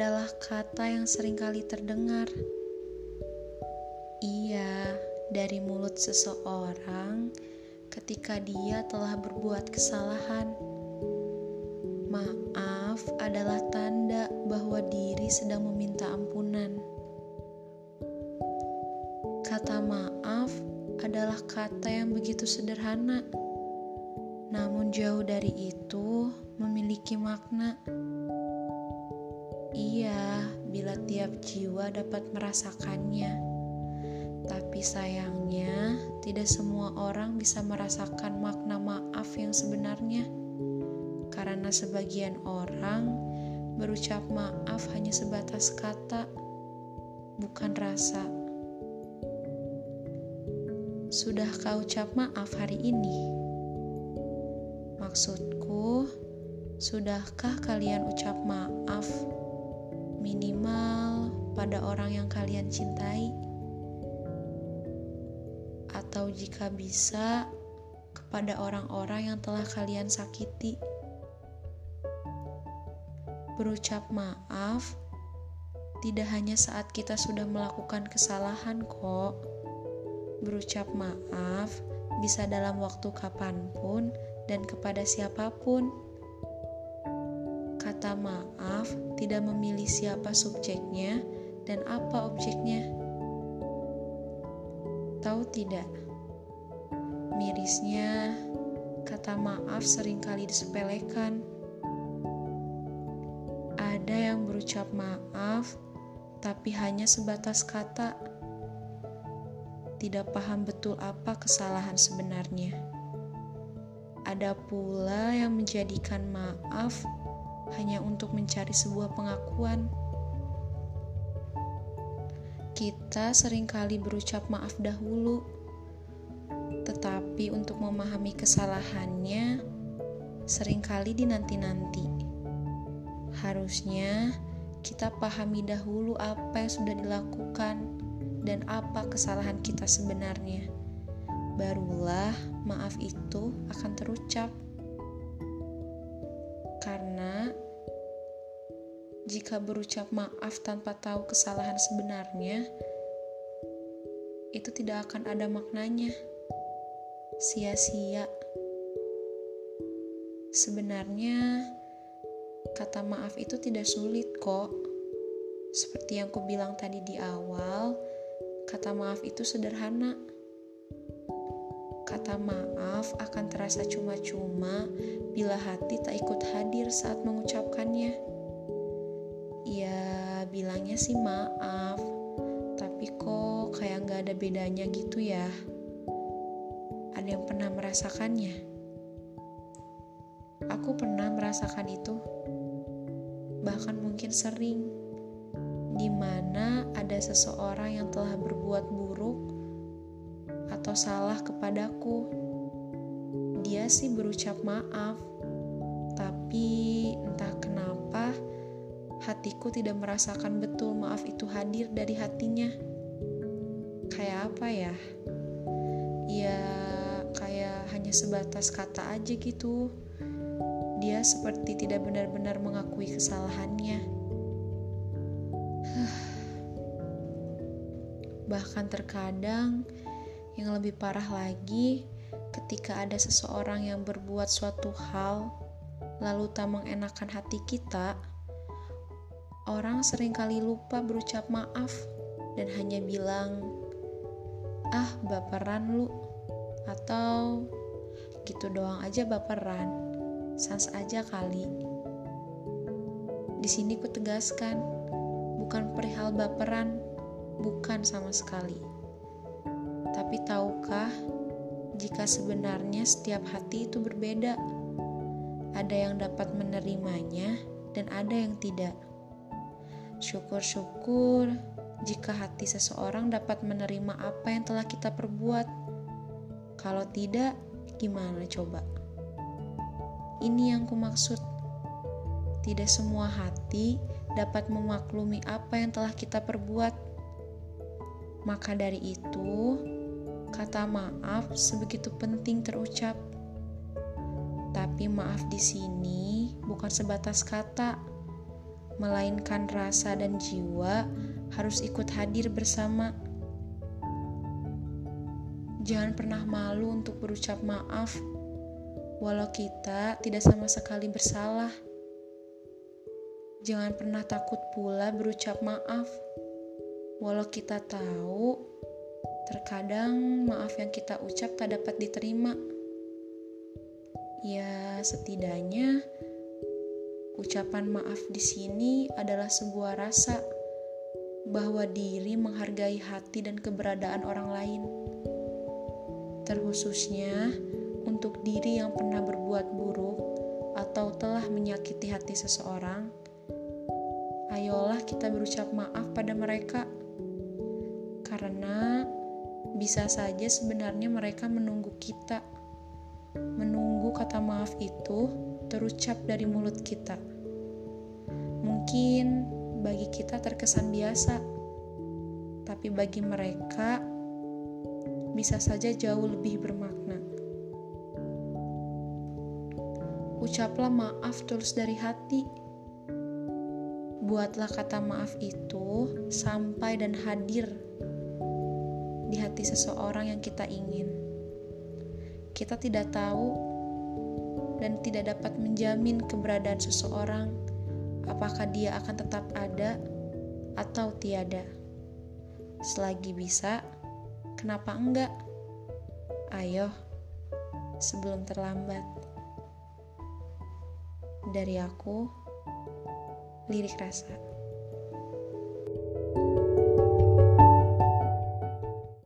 adalah kata yang sering kali terdengar. Iya, dari mulut seseorang ketika dia telah berbuat kesalahan. Maaf adalah tanda bahwa diri sedang meminta ampunan. Kata maaf adalah kata yang begitu sederhana, namun jauh dari itu memiliki makna. Iya, bila tiap jiwa dapat merasakannya tapi sayangnya, tidak semua orang bisa merasakan makna maaf yang sebenarnya, karena sebagian orang berucap maaf hanya sebatas kata, bukan rasa. Sudah kau ucap maaf hari ini? Maksudku, sudahkah kalian ucap maaf minimal pada orang yang kalian cintai? atau jika bisa kepada orang-orang yang telah kalian sakiti. Berucap maaf tidak hanya saat kita sudah melakukan kesalahan, kok. Berucap maaf bisa dalam waktu kapan pun dan kepada siapa pun. Kata maaf tidak memilih siapa subjeknya dan apa objeknya. Tahu tidak? Mirisnya, kata maaf sering kali disepelekan. Ada yang berucap maaf, tapi hanya sebatas kata. Tidak paham betul apa kesalahan sebenarnya. Ada pula yang menjadikan maaf hanya untuk mencari sebuah pengakuan. Kita sering kali berucap maaf dahulu, tetapi untuk memahami kesalahannya sering kali dinanti-nanti. Harusnya kita pahami dahulu apa yang sudah dilakukan dan apa kesalahan kita sebenarnya. Barulah maaf itu akan terucap. Karena jika berucap maaf tanpa tahu kesalahan sebenarnya, itu tidak akan ada maknanya. Sia-sia. Sebenarnya, kata maaf itu tidak sulit kok. Seperti yang ku bilang tadi di awal, kata maaf itu sederhana. Kata maaf akan terasa cuma-cuma bila hati tak ikut hadir saat mengucapkannya. Ya bilangnya sih maaf tapi kok kayak nggak ada bedanya gitu ya? Ada yang pernah merasakannya? Aku pernah merasakan itu. Bahkan mungkin sering. Di mana ada seseorang yang telah berbuat buruk atau salah kepadaku dia sih berucap maaf tapi entah kenapa hatiku tidak merasakan betul maaf itu hadir dari hatinya. Kayak apa ya? Ya, kayak hanya sebatas kata aja gitu. Dia seperti tidak benar-benar mengakui kesalahannya. Bahkan terkadang yang lebih parah lagi ketika ada seseorang yang berbuat suatu hal lalu tak mengenakan hati kita, Orang sering kali lupa berucap maaf dan hanya bilang, "Ah, baperan lu." Atau gitu doang aja baperan. Sans aja kali. Di sini ku tegaskan, bukan perihal baperan, bukan sama sekali. Tapi tahukah jika sebenarnya setiap hati itu berbeda? Ada yang dapat menerimanya dan ada yang tidak. Syukur-syukur jika hati seseorang dapat menerima apa yang telah kita perbuat. Kalau tidak, gimana coba? Ini yang kumaksud. Tidak semua hati dapat memaklumi apa yang telah kita perbuat. Maka dari itu, kata maaf sebegitu penting terucap. Tapi maaf di sini bukan sebatas kata, melainkan rasa dan jiwa harus ikut hadir bersama. Jangan pernah malu untuk berucap maaf, walau kita tidak sama sekali bersalah. Jangan pernah takut pula berucap maaf, walau kita tahu terkadang maaf yang kita ucap tak dapat diterima. Ya, setidaknya ucapan maaf di sini adalah sebuah rasa bahwa diri menghargai hati dan keberadaan orang lain terkhususnya untuk diri yang pernah berbuat buruk atau telah menyakiti hati seseorang, ayolah kita berucap maaf pada mereka, karena bisa saja sebenarnya mereka menunggu kita, menunggu kata maaf itu terucap dari mulut kita. Mungkin bagi kita terkesan biasa, tapi bagi mereka bisa saja jauh lebih bermakna. Ucaplah maaf tulus dari hati. Buatlah kata maaf itu sampai dan hadir di hati seseorang yang kita ingin. Kita tidak tahu dan tidak dapat menjamin keberadaan seseorang, apakah dia akan tetap ada atau tiada. Selagi bisa, Kenapa enggak? Ayo, sebelum terlambat. Dari aku, lirik rasa.